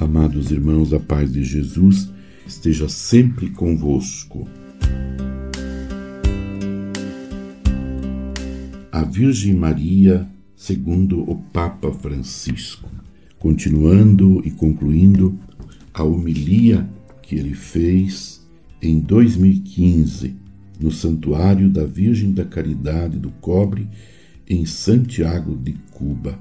Amados irmãos, a paz de Jesus esteja sempre convosco. A Virgem Maria, segundo o Papa Francisco, continuando e concluindo a homilia que ele fez em 2015 no Santuário da Virgem da Caridade do Cobre, em Santiago de Cuba,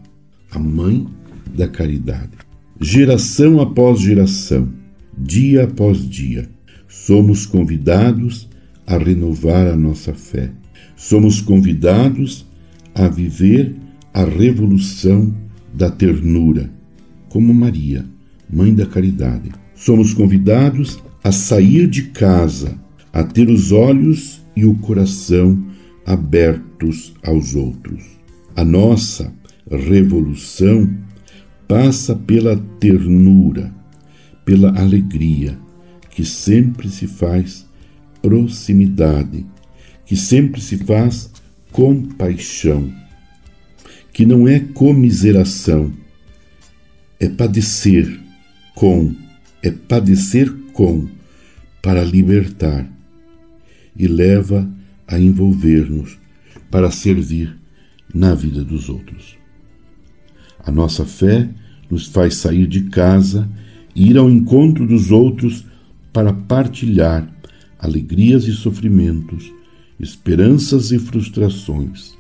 a Mãe da Caridade. Geração após geração, dia após dia, somos convidados a renovar a nossa fé. Somos convidados a viver a revolução da ternura, como Maria, Mãe da Caridade. Somos convidados a sair de casa, a ter os olhos e o coração abertos aos outros. A nossa revolução passa pela ternura, pela alegria, que sempre se faz proximidade, que sempre se faz compaixão, que não é comiseração, é padecer com, é padecer com, para libertar, e leva a envolver-nos para servir na vida dos outros. A nossa fé nos faz sair de casa e ir ao encontro dos outros para partilhar alegrias e sofrimentos, esperanças e frustrações.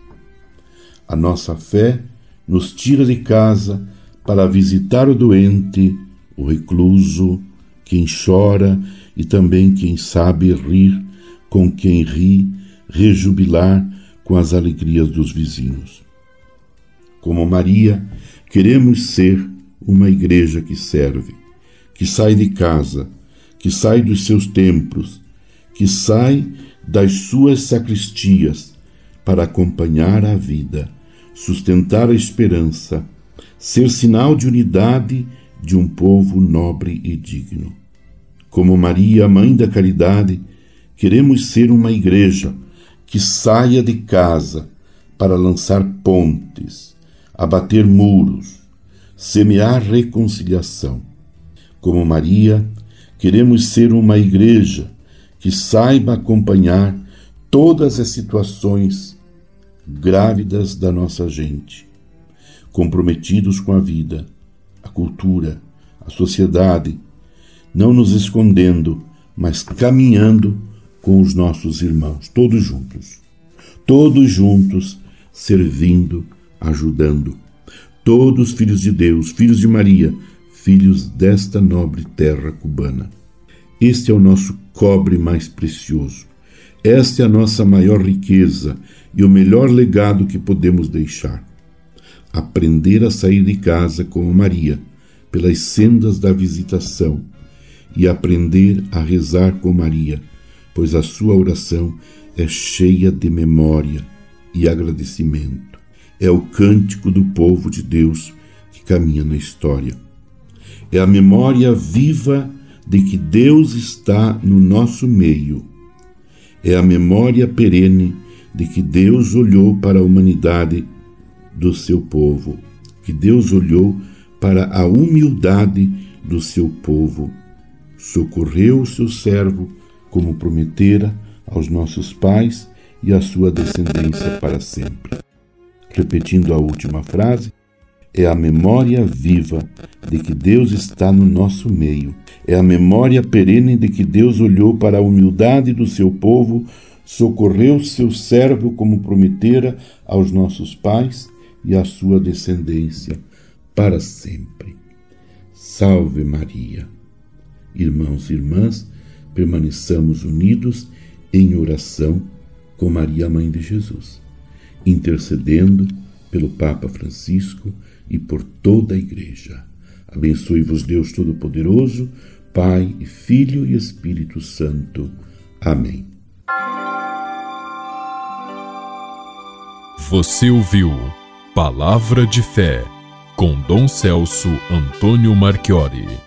A nossa fé nos tira de casa para visitar o doente, o recluso, quem chora e também quem sabe rir com quem ri, rejubilar com as alegrias dos vizinhos. Como Maria, queremos ser uma igreja que serve, que sai de casa, que sai dos seus templos, que sai das suas sacristias para acompanhar a vida, sustentar a esperança, ser sinal de unidade de um povo nobre e digno. Como Maria, Mãe da Caridade, queremos ser uma igreja que saia de casa para lançar pontes, abater muros, semear reconciliação. Como Maria, queremos ser uma igreja que saiba acompanhar todas as situações grávidas da nossa gente, comprometidos com a vida, a cultura, a sociedade, não nos escondendo, mas caminhando com os nossos irmãos, todos juntos, todos juntos, servindo ajudando. Todos filhos de Deus, filhos de Maria, filhos desta nobre terra cubana. Este é o nosso cobre mais precioso. Esta é a nossa maior riqueza e o melhor legado que podemos deixar. Aprender a sair de casa como Maria, pelas sendas da visitação, e aprender a rezar com Maria, pois a sua oração é cheia de memória e agradecimento é o cântico do povo de Deus que caminha na história. É a memória viva de que Deus está no nosso meio. É a memória perene de que Deus olhou para a humanidade do seu povo, que Deus olhou para a humildade do seu povo, socorreu o seu servo como prometera aos nossos pais e à sua descendência para sempre repetindo a última frase, é a memória viva de que Deus está no nosso meio. É a memória perene de que Deus olhou para a humildade do seu povo, socorreu seu servo como prometera aos nossos pais e à sua descendência para sempre. Salve Maria. Irmãos e irmãs, permaneçamos unidos em oração com Maria, Mãe de Jesus intercedendo pelo Papa Francisco e por toda a Igreja. Abençoe-vos Deus Todo-Poderoso, Pai, Filho e Espírito Santo. Amém. Você ouviu Palavra de Fé com Dom Celso Antônio Marchiori.